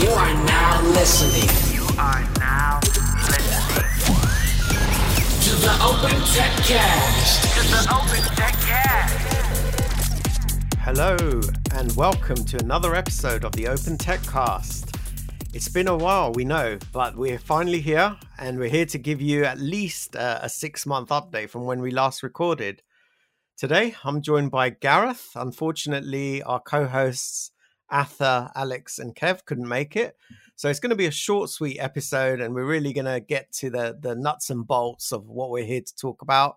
You are now listening. You are now listening to the Open Tech Cast. to the Open Tech Cast. Hello, and welcome to another episode of the Open Tech Cast. It's been a while, we know, but we're finally here, and we're here to give you at least uh, a six month update from when we last recorded. Today, I'm joined by Gareth. Unfortunately, our co hosts, Atha, Alex, and Kev, couldn't make it. So it's going to be a short, sweet episode, and we're really going to get to the, the nuts and bolts of what we're here to talk about.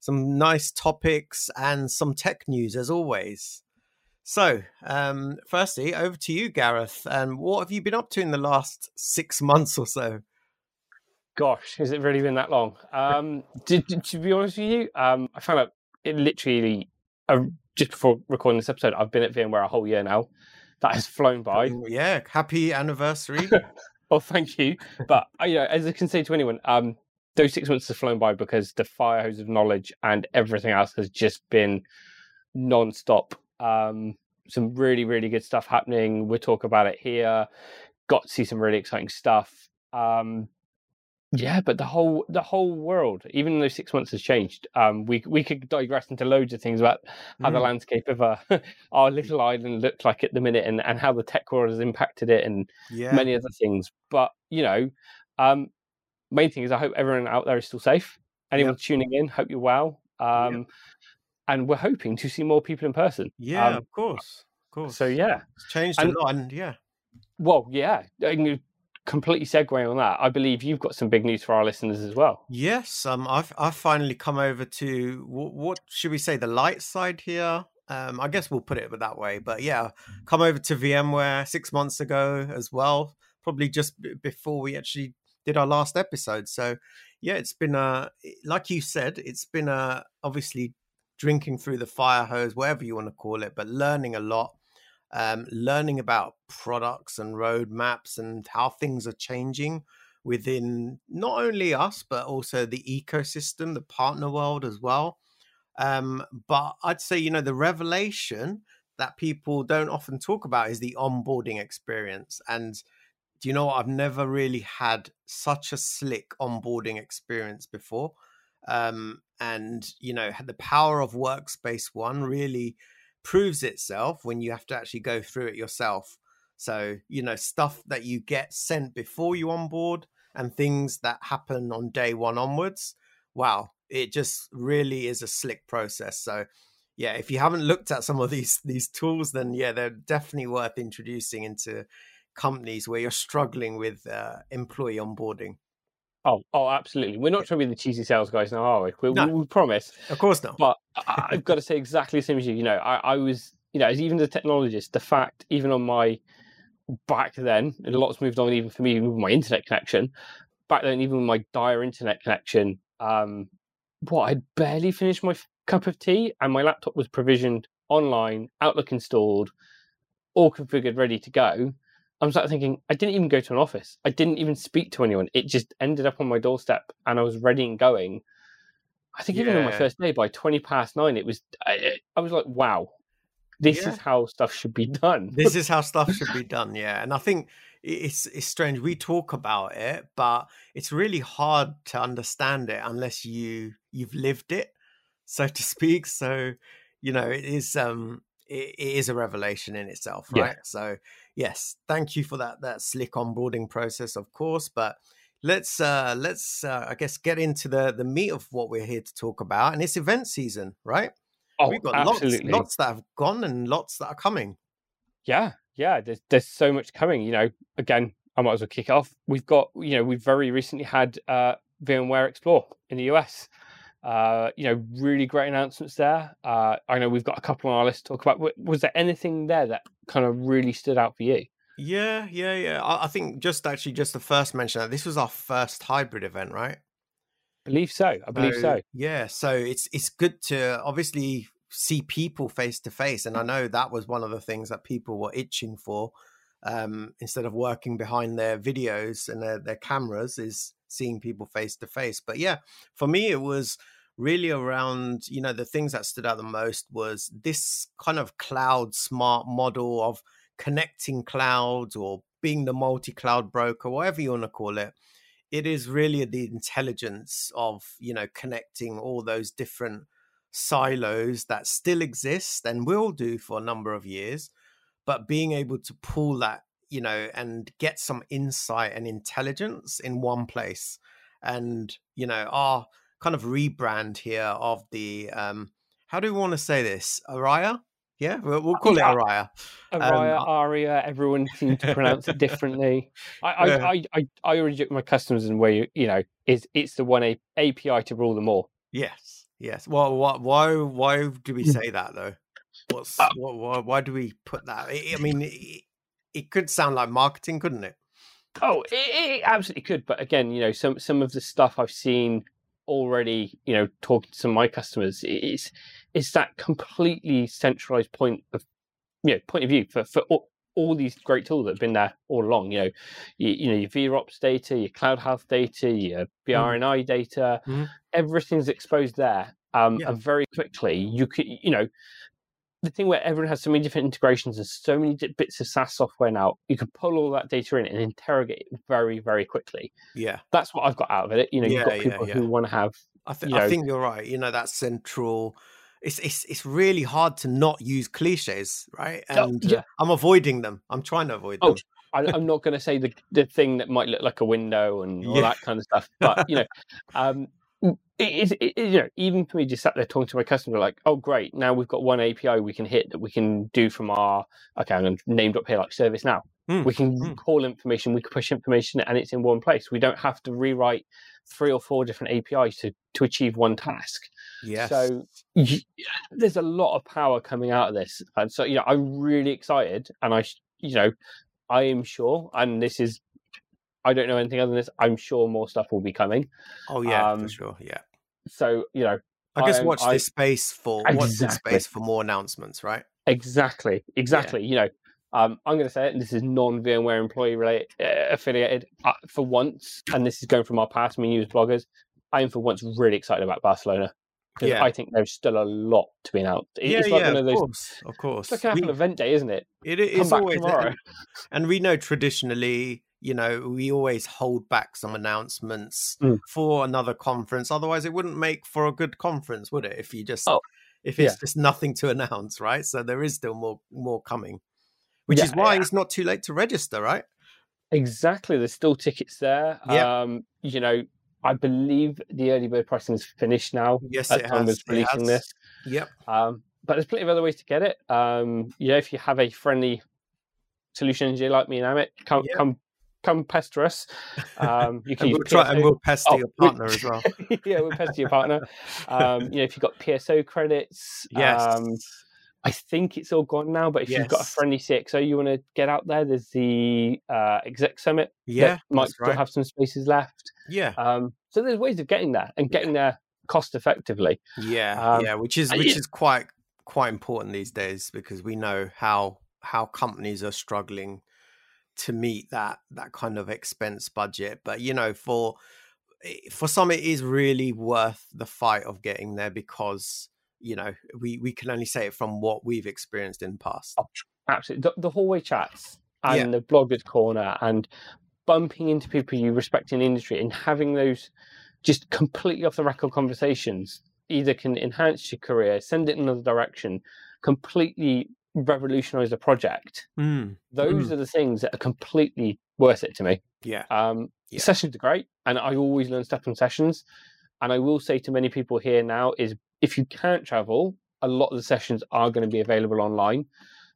Some nice topics and some tech news, as always. So, um, firstly, over to you, Gareth. And what have you been up to in the last six months or so? Gosh, has it really been that long? Um, to, to, to be honest with you, um, I found out it literally uh, just before recording this episode. I've been at VMware a whole year now. That has flown by. Yeah, happy anniversary. Oh, thank you. But uh, you know, as I can say to anyone, um, those six months have flown by because the fire hose of knowledge and everything else has just been non-stop. Um, some really, really good stuff happening. We'll talk about it here. Got to see some really exciting stuff. Um, yeah, but the whole the whole world, even though six months has changed, um, we we could digress into loads of things about how the Mm. landscape of uh, our little island looked like at the minute, and, and how the tech world has impacted it, and Yeah. many other things. But you know, um, main thing is I hope everyone out there is still safe. Anyone tuning in, hope you're well. Um, And we're hoping to see more people in person. yeah, Um, of course. Of course. so yeah, It's changed and- a lot. And yeah. well, yeah. Completely segue on that. I believe you've got some big news for our listeners as well. Yes, um, I've I've finally come over to what, what should we say the light side here. Um, I guess we'll put it that way. But yeah, come over to VMware six months ago as well. Probably just before we actually did our last episode. So yeah, it's been a like you said, it's been a obviously drinking through the fire hose, whatever you want to call it, but learning a lot. Um, learning about products and roadmaps and how things are changing within not only us but also the ecosystem the partner world as well. Um but i'd say you know the revelation that people don't often talk about is the onboarding experience. And do you know what? I've never really had such a slick onboarding experience before. Um and you know the power of workspace one really proves itself when you have to actually go through it yourself so you know stuff that you get sent before you onboard and things that happen on day one onwards. Wow, it just really is a slick process. So, yeah, if you haven't looked at some of these these tools, then yeah, they're definitely worth introducing into companies where you're struggling with uh, employee onboarding. Oh, oh, absolutely. We're not trying to be the cheesy sales guys now, are we? We, No. we, we promise. Of course not. But I- I've got to say exactly the same as you. You know, I, I was, you know, as even as a technologist, the fact, even on my back then, and a lot's moved on even for me, even with my internet connection. Back then, even with my dire internet connection, um, what I'd barely finished my f- cup of tea, and my laptop was provisioned online, Outlook installed, all configured, ready to go. I was like thinking, I didn't even go to an office. I didn't even speak to anyone. It just ended up on my doorstep, and I was ready and going. I think even on my first day, by twenty past nine, it was. I, I was like, "Wow, this Yeah. is how stuff should be done." this is how stuff should be done yeah and i think it's it's strange we talk about it but it's really hard to understand it unless you you've lived it so to speak so you know it is um it, it is a revelation in itself Yeah. right so yes thank you for that that slick onboarding process of course but let's uh let's uh, i guess get into the the meat of what we're here to talk about and it's event season right oh, we've got absolutely. lots lots that have gone and lots that are coming Yeah, yeah. There's there's so much coming. You know, again, I might as well kick off. We've got, you know, we've very recently had uh, VMware Explore in the US. Uh, you know, really great announcements there. Uh, I know we've got a couple on our list to talk about. Was there anything there that kind of really stood out for you? Yeah, yeah, yeah. I, I think just actually just the first mention that this was our first hybrid event, right? believe so. I believe so. Yeah, so it's it's good to obviously see people face to face, and I know that was one of the things that people were itching for. Um, instead of working behind their videos and their, their cameras, is seeing people face to face. But yeah, for me, it was really around you know the things that stood out the most was this kind of cloud smart model of connecting clouds or being the multi-cloud broker, whatever you want to call it, it is really the intelligence of you know connecting all those different silos that still exist and will do for a number of years, but being able to pull that you know and get some insight and intelligence in one place, and you know our kind of rebrand here of the um how do we want to say this araya yeah we'll, we'll call Yeah. it araya Araya, Um, Aria, everyone seems to pronounce it differently. I, I, Yeah. I, I, I already joke my customers in where you know is it's the one A- API to rule them all. Yes, yes. Well, what? Why? Why do we Mm. say that though? What's? Uh, what, why, why do we put that? I mean, it, could sound like marketing, couldn't it? Oh, it, it absolutely could, but again, you know, some some of the stuff I've seen already, you know, talking to some of my customers, it's it's that completely centralized point of, you know, point of view for for all, all these great tools that have been there all along. You know, you, you know your VROPS data, your cloud health data, your vRNI data, Mhm. everything's exposed there, um, Yeah. and very quickly you could, you know. The thing where everyone has so many different integrations and so many bits of SaaS software now, you can pull all that data in and interrogate it very, very quickly. Yeah, That's what I've got out of it. You know, Yeah, you've got people yeah. who want to have I, th- You I think you're right. You know, that central. It's it's it's really hard to not use cliches, right? Oh, And yeah. uh, I'm avoiding them. I'm trying to avoid Oh, them. I, I'm not going to say the the thing that might look like a window and all Yeah. that kind of stuff, but you know, um, it, is it, it- you know, even for me, just sat there talking to my customer, like, oh, great, now we've got one API we can hit that we can do from our okay, I'm going to name drop here like ServiceNow. Hmm, We can hmm. call information, we can push information, and it's in one place. We don't have to rewrite three or four different APIs to to achieve one task. Yes. So there's a lot of power coming out of this, and so you know I'm really excited, and I, you know, I am sure, and this is, I don't know anything other than this. I'm sure more stuff will be coming. oh yeah, um, for sure. Yeah. So you know, I guess I'm- watch I- this space for watch this space for more announcements, right? exactly, exactly. You know, um, I'm going to say it. and This is non VMware employee related, uh, affiliated uh, for once, and this is going from our past me news bloggers. I am for once really excited about Barcelona because Yeah. I think there's still a lot to be announced. It- yeah, like yeah, one of of course, of course. It's like an We- event day, isn't it? It it's always tomorrow. and, and we know traditionally, you know, we always hold back some announcements Mm. for another conference. Otherwise, it wouldn't make for a good conference, would it? If you just Oh, if it's yeah. just nothing to announce, right? So there is still more more coming, which Yeah, is why yeah. it's not too late to register, right? Exactly. There's still tickets there. Yeah. Um, you know, I believe the early bird pricing is finished now. Yes, it time has. It releasing has. this. Yep. Um, but there's plenty of other ways to get it. Um, you know, if you have a friendly solution engineer like me and Amit, come Yeah. come come pester us. Um, you can And we'll try and we'll pester Oh, your partner as well. yeah, we'll pester your partner. Um, you know, if you've got PSO credits, Yes. um, I think it's all gone now. But if you've got a friendly CXO you want to get out there, there's the uh, exec summit. yeah. might still right. have some spaces left. Yeah. Um, so there's ways of getting there and getting there cost effectively. Yeah, Um, yeah, which is uh, which yeah. is quite quite important these days because we know how how companies are struggling to meet that that kind of expense budget. But you know, for eh, for some, it is really worth the fight of getting there because you know we we can only say it from what we've experienced in the past. Absolutely, the, the hallway chats and Yeah. the bloggers corner and bumping into people you respect in the industry and having those just completely off the record conversations either can enhance your career, send it in another direction, completely revolutionize the project. Mm, Those are the things that are completely worth it to me. yeah, Um, Yeah. Sessions are great, and I always learn stuff from sessions. And I will say to many people here now is if you can't travel, a lot of the sessions are going to be available online.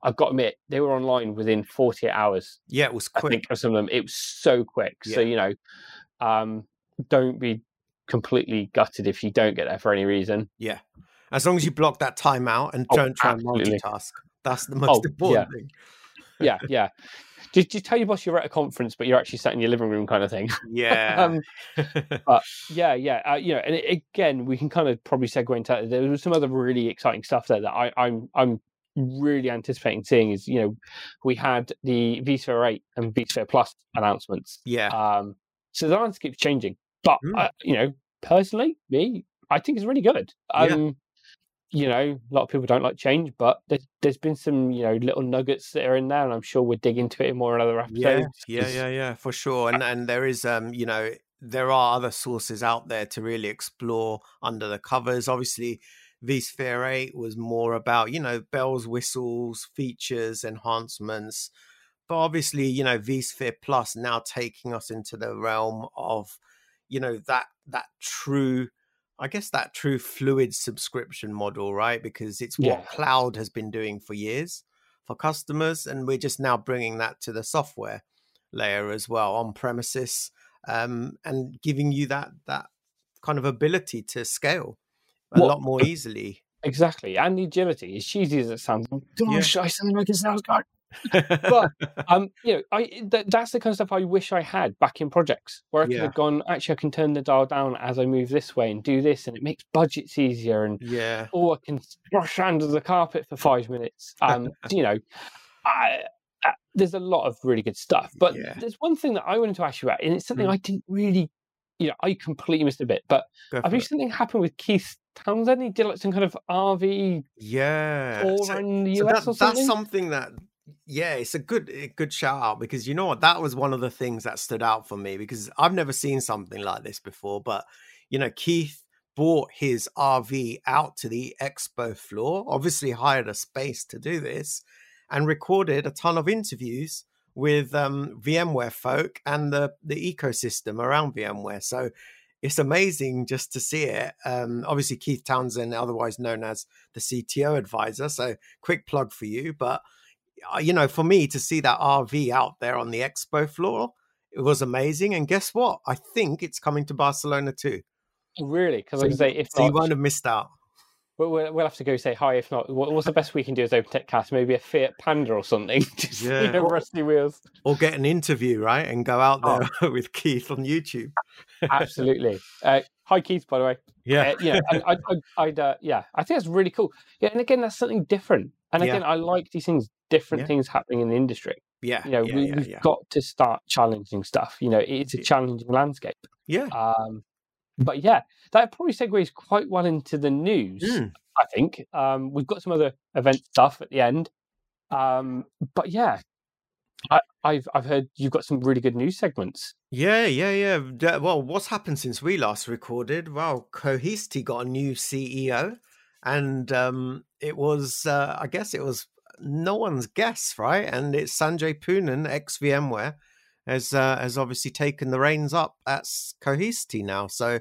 I've got to admit, they were online within 48 hours. yeah. It was I quick. think of some of them. It was so quick. So you know, um, don't be completely gutted if you don't get there for any reason. Yeah, as long as you block that time out and Oh, don't try and multitask. That's the most Oh, important yeah. thing. Yeah, yeah. Just, just tell your boss you're at a conference, but you're actually sat in your living room, kind of thing. Yeah. um, Yeah, yeah. Uh, you know, and it, again, we can kind of probably segue into there was some other really exciting stuff there that I, I'm I'm really anticipating seeing. Is you know, we had the vSphere 8 and vSphere Plus announcements. yeah. Um, so the landscape's changing, but Mm. uh, you know, personally, me, I think it's really good. Yeah. Um, you know, a lot of people don't like change, but there's, there's been some, you know, little nuggets that are in there, and I'm sure we'll dig into it in more in other episodes. Yeah, yeah, yeah, yeah, for sure. And and there is um, you know, there are other sources out there to really explore under the covers. Obviously, vSphere 8 was more about, you know, bells, whistles, features, enhancements. But obviously, you know, vSphere Plus now taking us into the realm of, you know, that that true I guess that true fluid subscription model, right? Because it's what Yeah. cloud has been doing for years for customers, and we're just now bringing that to the software layer as well on premises, um, and giving you that that kind of ability to scale a lot more easily. Exactly. And the agility, as cheesy as it sounds, gosh, I sound like a sales guy. But Um, you know, I th- that's the kind of stuff I wish I had back in projects where I could Yeah. have gone, actually, I can turn the dial down as I move this way and do this, and it makes budgets easier. And yeah, or I can brush under the carpet for five minutes. Um, you know, I, uh, there's a lot of really good stuff. But Yeah. there's one thing that I wanted to ask you about, and it's something Mm. I didn't really, you know, I completely missed a bit. But for heard it. something happened with Keith Townsend. He did like some kind of RV yeah. tour So- around the so US that, or something. that's something that yeah it's a good a good shout out because you know what that was one of the things that stood out for me because i've never seen something like this before but you know keith brought his rv out to the expo floor obviously hired a space to do this and recorded a ton of interviews with um, vmware folk and the the ecosystem around vmware so it's amazing just to see it. Um, obviously, Keith Townsend, otherwise known as the CTO advisor. So, quick plug for you. But, you know, for me to see that RV out there on the expo floor, it was amazing. And guess what? I think it's coming to Barcelona too. Really? Because So, I say, if so you not, won't have missed out. we'll, we'll have to go say hi. If not, what's the best we can do as Open Tech Cast? Maybe a Fiat Panda or something. Just, Yeah. you know, rusty wheels. Or get an interview, right? And go out Oh. there with Keith on YouTube. Absolutely. Uh, hi, Keith. By the way. Yeah. Uh, yeah, I, I'd, uh, yeah, I think that's really cool. Yeah, and again, that's something different. And Yeah. again, I like these things, different Yeah. things happening in the industry. Yeah. You know, yeah, we, we've yeah. got to start challenging stuff. You know, it's a challenging landscape. yeah. Um, but yeah, that probably segues quite well into the news. Mm. I think um, we've got some other event stuff at the end. Um, but yeah, I, I've I've heard you've got some really good news segments. Yeah, yeah, yeah. Well, what's happened since we last recorded? Well, Cohesity got a new CEO, and um, it was, uh, I guess, it was no one's guess, right? And it's Sanjay Poonen, ex VMware, has uh, has obviously taken the reins up at Cohesity now. So,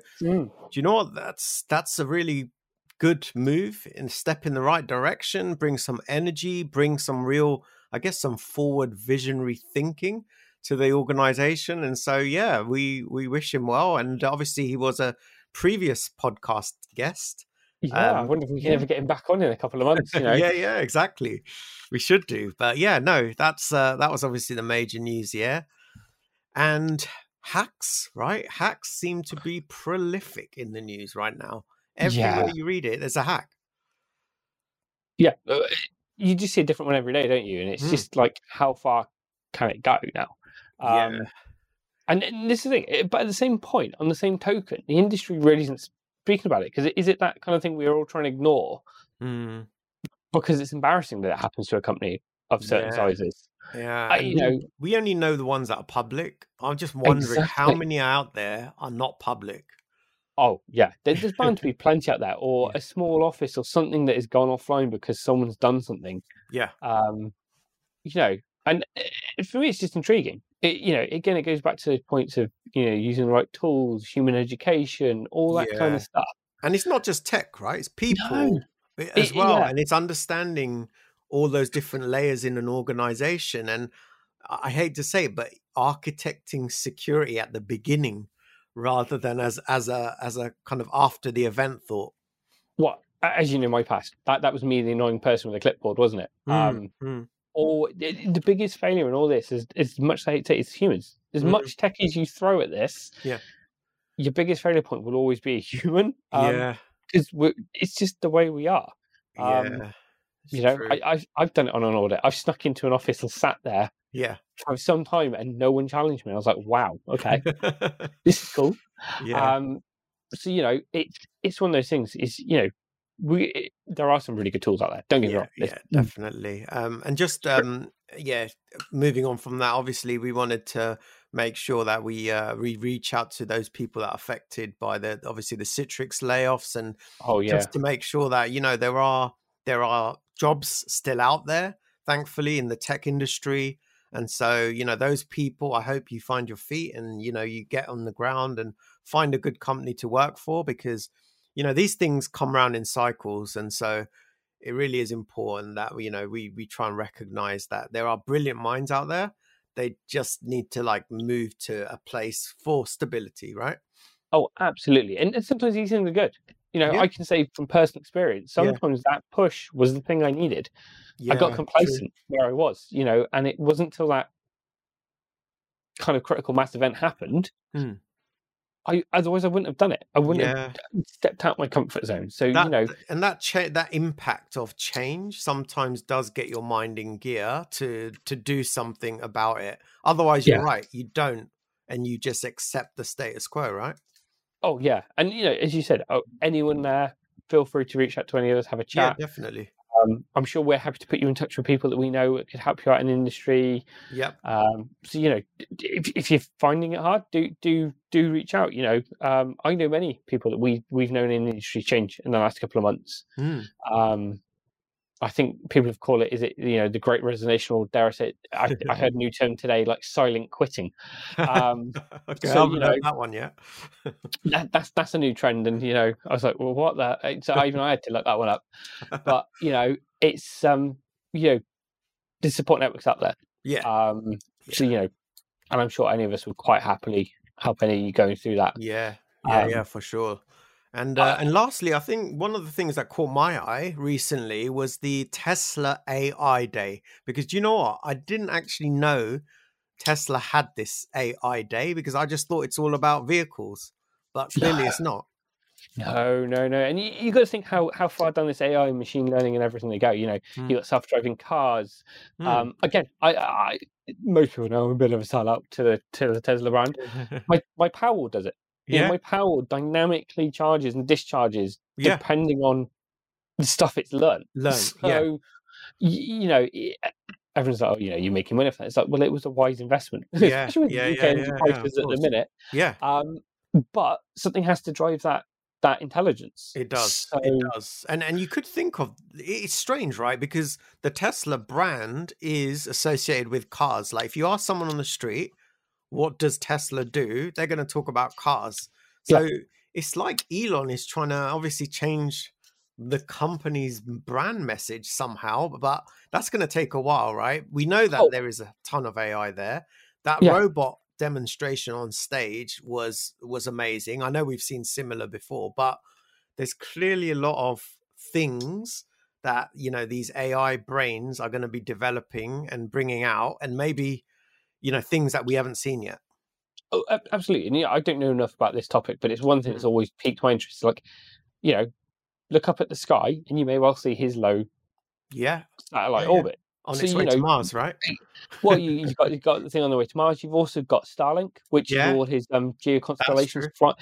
do you know what? That's that's a really good move and step in the right direction. Bring some energy, bring some real, I guess, some forward visionary thinking to the organization. And so, yeah, we we wish him well. And obviously, he was a previous podcast guest. Yeah, I Um, wonder if we can yeah. ever get him back on in a couple of months. You know, yeah, yeah, exactly. We should do, but yeah, no, that's uh, that was obviously the major news. Yeah, and hacks, right? Hacks seem to be prolific in the news right now. Everywhere Yeah. you read it, there's a hack. yeah. uh, You just see a different one every day, don't you? And it's Mm. just like, how far can it go now? Um, Yeah. And, and this is the thing, eh, but at the same point, on the same token, the industry really isn't speaking about it because is it that kind of thing we're all trying to ignore Mm, because it's embarrassing that it happens to a company of certain Yeah. sizes? yeah, I- you we- know- we only know the ones that are public. I'm just wondering how Exactly. many out there are not public. Oh yeah, there's bound to be plenty out there, or Yeah. a small office or something that has gone offline because someone's done something. Yeah, Um, you know, and eh, for me, it's just intriguing. It, you know, again, it goes back to the points of you know using the right tools, human education, all that kind of stuff. and it's not just tech, right? It's people a- as It- well, yeah. and it's understanding all those different layers in an organization. And I hate to say it, but architecting security at the beginning rather than as as a as a kind of after the event thought. What, as you know, my past that that was me, the annoying person with a clipboard, wasn't it? Um, Mm, or the biggest failure in all this is as much hate say it's humans. As Mhm. much tech as you throw at this, Yeah. your biggest failure point will always be a human. Um, yeah, because it's just the way we are. um, yeah. You know, true. I, I've I've done it on an audit. I've snuck into an office and sat there yeah, for some time, and no one challenged me. I was like, "Wow, okay, this is cool." yeah, Um, so you know, it's it's one of those things. Is you know, we there are some really good tools out there. Don't get me yeah, wrong. yeah, There's- definitely. Um, and just um, yeah, moving on from that, obviously, we wanted to make sure that we uh, we reach out to those people that are affected by the obviously the Citrix layoffs, and Oh yeah, just to make sure that you know there are there are jobs still out there, thankfully, in the tech industry. And so, you know, those people, I hope you find your feet and, you know, you get on the ground and find a good company to work for because, you know, these things come around in cycles. And so it really is important that, you know, we, we try and recognize that there are brilliant minds out there. They just need to like move to a place for stability, right? Oh, absolutely. And, and sometimes these things are good. You know, Yeah. I can say from personal experience, Yeah. sometimes that push was the thing I needed. I Yeah, got true. complacent where I was, you know, and it wasn't until that kind of critical mass event happened. Hmm. I otherwise I wouldn't have done it. I wouldn't Yeah. have stepped out my comfort zone. So that, you know, and that cha- that impact of change sometimes does get your mind in gear to to do something about it otherwise you're Yeah. right you don't and you just accept the status quo right oh yeah, and you know, as you said, oh, anyone there, feel free to reach out to any of us, have a yeah chat. definitely Um, I'm sure we're happy to put you in touch with people that we know that could help you out in the industry. yep Um, so you know, if, if you're finding it hard, do do do reach out. You know, um, I know many people that we we've known in the industry change in the last couple of months. Mm. I think people have called it is it you know the great resignation or dare I say I, I heard a new term today like silent quitting. Um, okay so, i haven't you heard that one yet that, that's that's a new trend, and you know I was like, well, what the? So I even I had to look that one up. But you know, it's um you know the support networks out there. yeah Um, so you know, and I'm sure any of us would quite happily help any of you going through that. Yeah, yeah, Um, yeah, for sure. And uh, uh, and lastly, I think one of the things that caught my eye recently was the Tesla AI Day. Because do you know what? I didn't actually know Tesla had this AI Day because I just thought it's all about vehicles, but clearly it's not. No, no, no. And you, you got to think how how far down this AI and machine learning and everything they go. You know, Mm. you got self driving cars. Hmm. Um, again, I, I most people know I'm a bit of a sellout to the to the Tesla brand. My my Powerwall does it. Yeah, my power dynamically charges and discharges yeah, depending on the stuff it's learned. learn. So, Yeah, you know, everyone's like, oh, you know, you're making money that. It's like, well, it was a wise investment, Yeah, especially with yeah, the UK yeah, prices at the minute. yeah. Um, but something has to drive that that intelligence. It does. So, It does. And and you could think of it's strange, right? Because the Tesla brand is associated with cars. Like if you ask someone on the street, what does Tesla do? They're going to talk about cars. Yeah. So it's like Elon is trying to obviously change the company's brand message somehow, but that's going to take a while, right? We know that Oh. there is a ton of AI there. That Yeah. robot demonstration on stage was was amazing. I know we've seen similar before, but there's clearly a lot of things that you know these AI brains are going to be developing and bringing out, and maybe you know things that we haven't seen yet. oh, absolutely. And yeah, I don't know enough about this topic, but it's one thing that's always piqued my interest. Like, you know, look up at the sky, and you may well see his low Yeah, satellite Yeah, yeah. orbit. on So, its you way to know, Mars, right? Well, you, you've got you've got the thing on the way to Mars. You've also got Starlink, which Yeah. is all his um geo constellations. Yeah.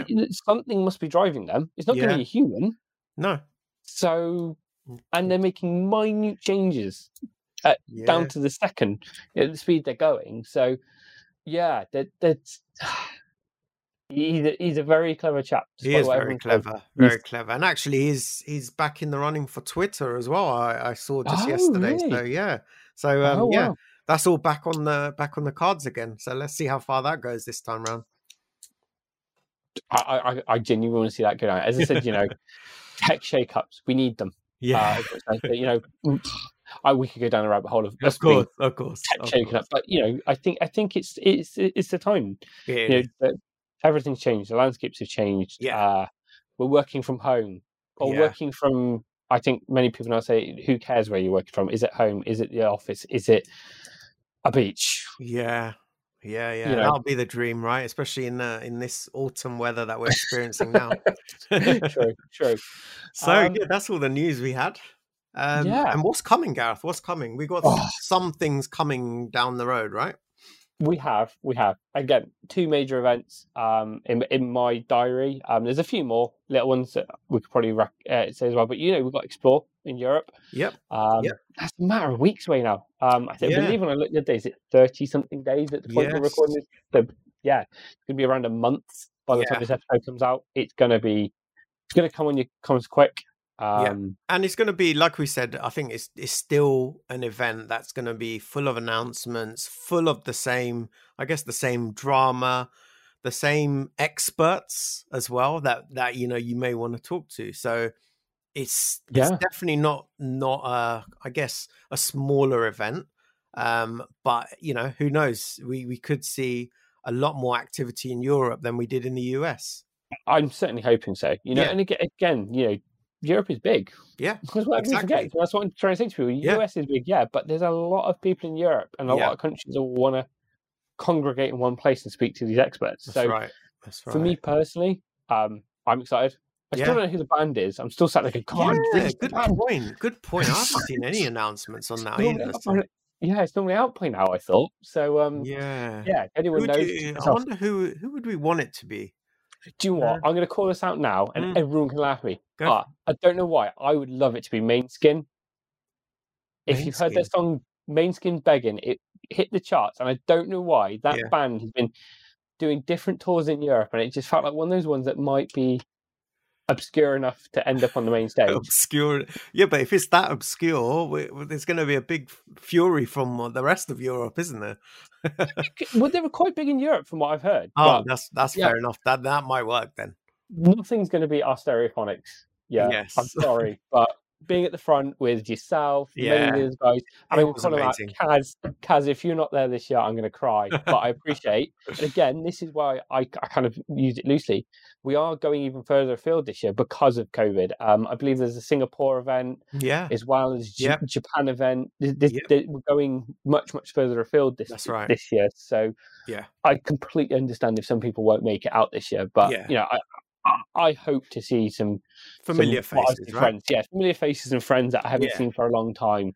it- it- something must be driving them. It's not going to be a human. No, So, Mm, and they're making minute changes yeah. down to the second at the speed they're going. So, yeah, that that's he's a, he's a very clever chap. He is very everyone says. clever, He's- very clever, and actually, he's he's back in the running for Twitter as well. I, I saw just Oh, yesterday. So yeah, so um, oh, yeah, that's all back on the back on the cards again. So let's see how far that goes this time round. I, I I genuinely want to see that go down. As I said, you know, tech shakeups, we need them. Yeah, Uh, you know, I, we could go down a rabbit hole of, of course, of course, of shaken up. But you know, I think I think it's it's it's the time. It You know, everything's changed. The landscapes have changed. Yeah. Uh, we're working from home or Yeah. working from. I think many people now say, "Who cares where you're working from? Is it home? Is it the office? Is it a beach?" Yeah, yeah, yeah. know. That'll be the dream, right? Especially in uh, in this autumn weather that we're experiencing now. true, true. So Um, yeah, that's all the news we had. Um, Yeah. And what's coming, Gareth? What's coming? We got Oh. some things coming down the road, right? We have, we have. Again, two major events um, in in my diary. Um, there's a few more little ones that we could probably rec- uh, say as well. But you know, we've got Explore in Europe. Yep. Um, Yep. That's a matter of weeks away now. Um, I, think, Yeah. believe when I looked the days, day, it thirty something days at the point Yes. recording this? So, yeah, it's gonna be around a month by the Yeah. time this episode comes out. It's gonna be, it's gonna come on you comes quick. Yeah. Um, and it's going to be like we said i think it's it's still an event that's going to be full of announcements full of the same i guess the same drama the same experts as well that that you know you may want to talk to so it's it's Yeah. definitely not not a i guess a smaller event um but you know who knows we we could see a lot more activity in europe than we did in the us I'm certainly hoping so. You know, Yeah. and again, again, you know, Europe is big. yeah That's what Exactly. forgets. That's what I'm trying to say to people. Yeah. US is big, yeah, but there's a lot of people in Europe and a Yeah. lot of countries that want to congregate in one place and speak to these experts. that's so right that's right for me personally, um, I'm excited. I still Yeah. don't know who the band is. I'm still sat like, come yeah, good band." point. Good point. I haven't seen any announcements on that either. so- Yeah, it's normally out by now, I thought. So, um, yeah, Yeah. anyone Who knows. you- I wonder who who would we want it to be? Do you know what? I'm going to call this out now, and Mm. everyone can laugh at me. Go But I don't know why. I would love it to be Maneskin. If you've heard their Maneskin? song Maneskin Begging, it hit the charts, and I don't know why. That Yeah. band has been doing different tours in Europe, and it just felt like one of those ones that might be obscure enough to end up on the main stage. Obscure. Yeah, but if it's that obscure, we, there's going to be a big fury from uh, the rest of Europe, isn't there? well, they were quite big in Europe, from what I've heard. Oh, but that's that's yeah. fair enough. That that might work then. nothing's going to be our stereophonics. Yeah, I'm sorry, but being at the front with yourself, many Yeah. of those guys, I mean, we'll was call them out. Kaz, Kaz, if you're not there this year, I'm going to cry. But I appreciate. and again, this is why I, I kind of use it loosely. We are going even further afield this year because of COVID. Um, I believe there's a Singapore event Yeah, as well as J- Yep. Japan event. This, this, Yep. th- we're going much much further afield this That's right. this year. So Yeah. I completely understand if some people won't make it out this year, but Yeah. you know, I, I, hope to see some familiar some, faces, right? friends, yeah, familiar faces and friends that I haven't Yeah. seen for a long time.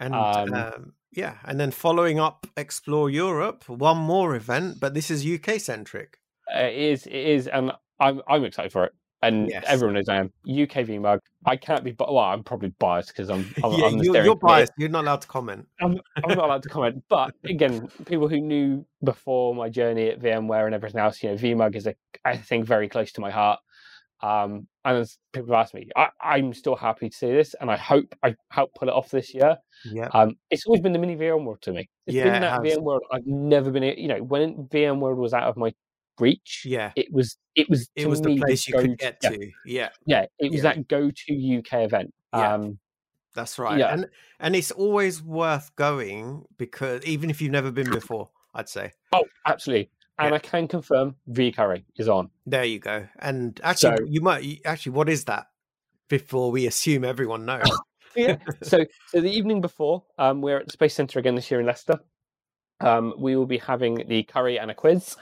And Um, um, yeah, and then following up, explore Europe. One more event, but this is UK centric. It is, it is, and I'm I'm excited for it. And Yes. everyone knows I am. UK VMUG. I can't be, well, I'm probably biased because I'm, I'm, yeah, I'm you're, you're biased. You're not allowed to comment. I'm, I'm not allowed to comment. But again, people who knew before my journey at VMware and everything else, you know, VMUG is a, I think, very close to my heart. Um, and as people have asked me, I, I'm still happy to see this, and I hope I help pull it off this year. Yeah, Um, it's always been the mini VMworld to me. It's Yeah, been it that has. VMworld. I've never been, you know, when VMworld was out of my reach, yeah. it was, it was, It was the place you could get to. Yeah, Yeah, it was Yeah. that go-to UK event. Yeah. Um, that's right. Yeah. And and it's always worth going because even if you've never been before, I'd say. oh, absolutely. And Yeah. I can confirm vCurry is on. There you go. And actually, So- you might you- actually. What is that? Before we assume everyone knows. yeah. So, so the evening before, um, we're at the Space Centre again this year in Leicester. Um, we will be having the curry and a quiz.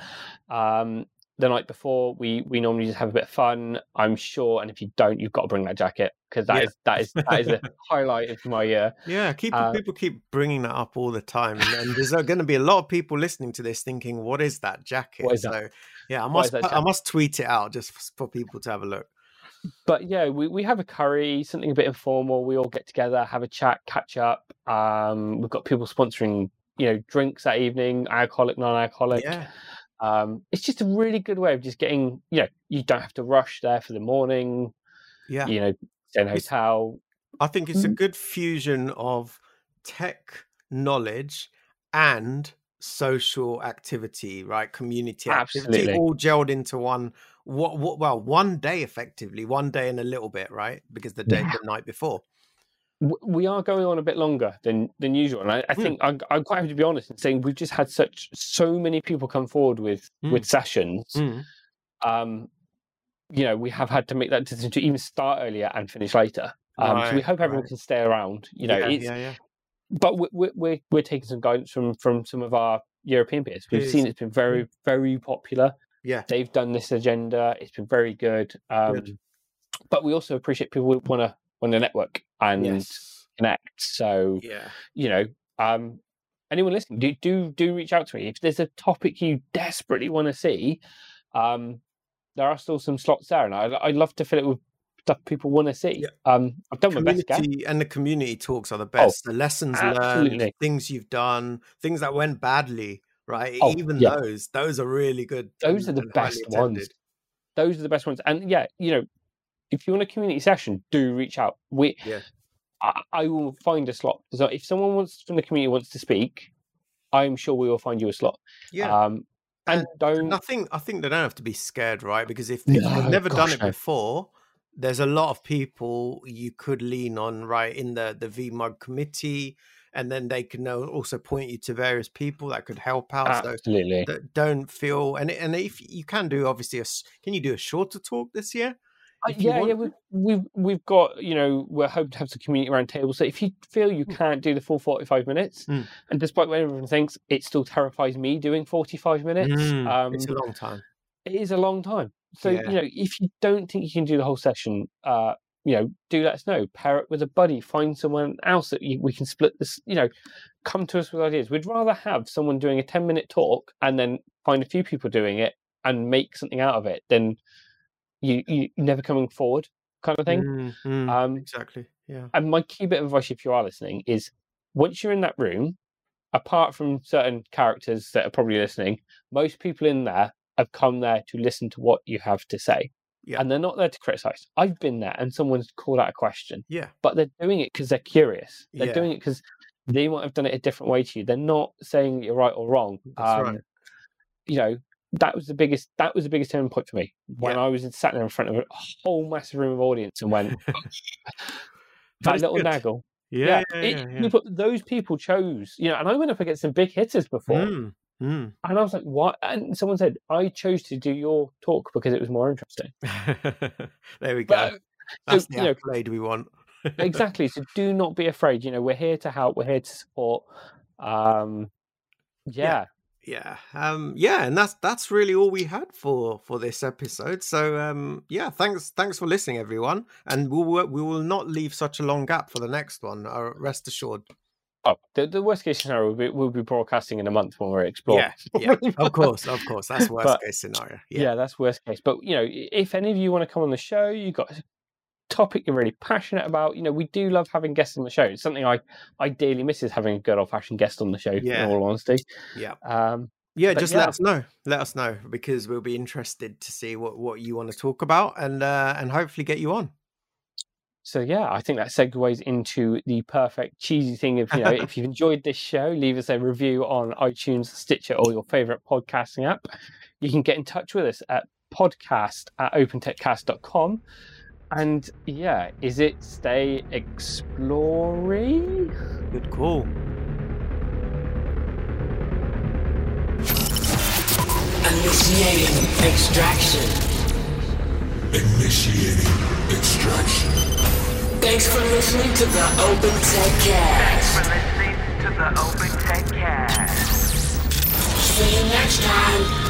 Um, the night before, we we normally just have a bit of fun. I'm sure, and if you don't, you've got to bring that jacket because that Yeah. is that is that is a highlight of my year. Yeah, keep Uh, people keep bringing that up all the time, and, and there's going to be a lot of people listening to this thinking, "What is that jacket?" What is that? So, yeah, I must I must tweet it out just for people to have a look. But yeah, we, we have a curry, something a bit informal. We all get together, have a chat, catch up. Um, we've got people sponsoring, you know, drinks that evening, alcoholic, non-alcoholic. Yeah, Um, it's just a really good way of just getting, you know, you don't have to rush there for the morning. yeah. You know, stay in a hotel. I think it's a Mm. good fusion of tech knowledge and social activity, right? Community activity, Absolutely. all gelled into one. What, what? Well, one day effectively, one day and a little bit, right? Because the day, Yeah. the night before. We are going on a bit longer than than usual, and I, I Mm. think I'm, I'm quite happy to be honest in saying we've just had such so many people come forward with with sessions. Mm. um, you know, we have had to make that decision to even start earlier and finish later. Um, so we hope everyone right. can stay around. You know, yeah, it's, yeah, yeah. but we're, we're- we're taking some guidance from from some of our European peers. We've Peers. seen it's been very very popular. Yeah. They've done this agenda. It's been very good. Um, Good. But we also appreciate people want to want to network and Yes. connect. So Yeah. you know, um, anyone listening, do do do reach out to me if there's a topic you desperately want to see. Um, there are still some slots there, and I'd, I'd love to fill it with stuff people want to see. Yeah. Um, I've done my best, and the community talks are the best. the lessons learned, things you've done, things that went badly, right? Oh, Even yeah. those, those are really good. Those and- are the best ones. Those are the best ones. And yeah, you know, if you want a community session, do reach out. We, Yeah. I, I will find a slot. So if someone wants from the community wants to speak, I'm sure we will find you a slot. Yeah. Um, and don't Nothing. I think they don't have to be scared, right? Because if, if they've never done it no. before, there's a lot of people you could lean on, right, in the the VMUG committee, and then they can also point you to various people that could help out. So absolutely. d- don't feel and and if you can do obviously a can you do a shorter talk this year? Uh, yeah, yeah, we've, we've we've got you know we're hoping to have some community round table. So if you feel you can't do the full forty five minutes, Mm. and despite what everyone thinks, it still terrifies me doing forty five minutes. Mm, um, it's a long time. it is a long time. So Yeah. you know if you don't think you can do the whole session, uh, you know, do let us know. Pair it with a buddy. Find someone else that you, we can split this. You know, come to us with ideas. We'd rather have someone doing a ten minute talk and then find a few people doing it and make something out of it than you you never coming forward kind of thing. Mm, mm, Um, exactly. Yeah. and my key bit of advice, if you are listening, is once you're in that room, apart from certain characters that are probably listening, most people in there have come there to listen to what you have to say. Yeah. And they're not there to criticize. I've been there and someone's called out a question, Yeah. but they're doing it because they're curious. They're Yeah. doing it because they might have done it a different way to you. They're not saying you're right or wrong. That's right. You know, that was the biggest that was the biggest turning point for me when Yeah. I was sat there in front of a whole massive room of audience and went that little good. naggle. Yeah. Yeah, it- yeah, those people chose, you know, and I went up against some big hitters before, Mm, mm. and I was like, "What?" And someone said, "I chose to do your talk because it was more interesting." there we go. But, That's so, the you know, accolade we want. exactly. So do not be afraid. You know, we're here to help. We're here to support. Um, yeah, yeah um yeah and that's that's really all we had for for this episode so um yeah thanks thanks for listening everyone and we will we will not leave such a long gap for the next one uh, rest assured Oh, the, the worst case scenario will be we'll be broadcasting in a month when we're exploring. yeah yeah of course of course that's worst But- case scenario yeah. yeah that's worst case. But you know, if any of you want to come on the show, you got topic you're really passionate about. You know, we do love having guests on the show. It's something I ideally miss is having a good old fashioned guest on the show. Yeah. In all honesty, yeah um, yeah just yeah. let us know let us know because we'll be interested to see what what you want to talk about and uh and hopefully get you on so yeah, I think that segues into the perfect cheesy thing of you know, if you've enjoyed this show, leave us a review on iTunes, Stitcher, or your favorite podcasting app. You can get in touch with us at podcast at opentechcast.com. And yeah, is it stay exploring? good call Initiating extraction. Initiating extraction. Thanks for listening to the Open Tech care. Thanks for listening to the Open Tech Cast. See you next time.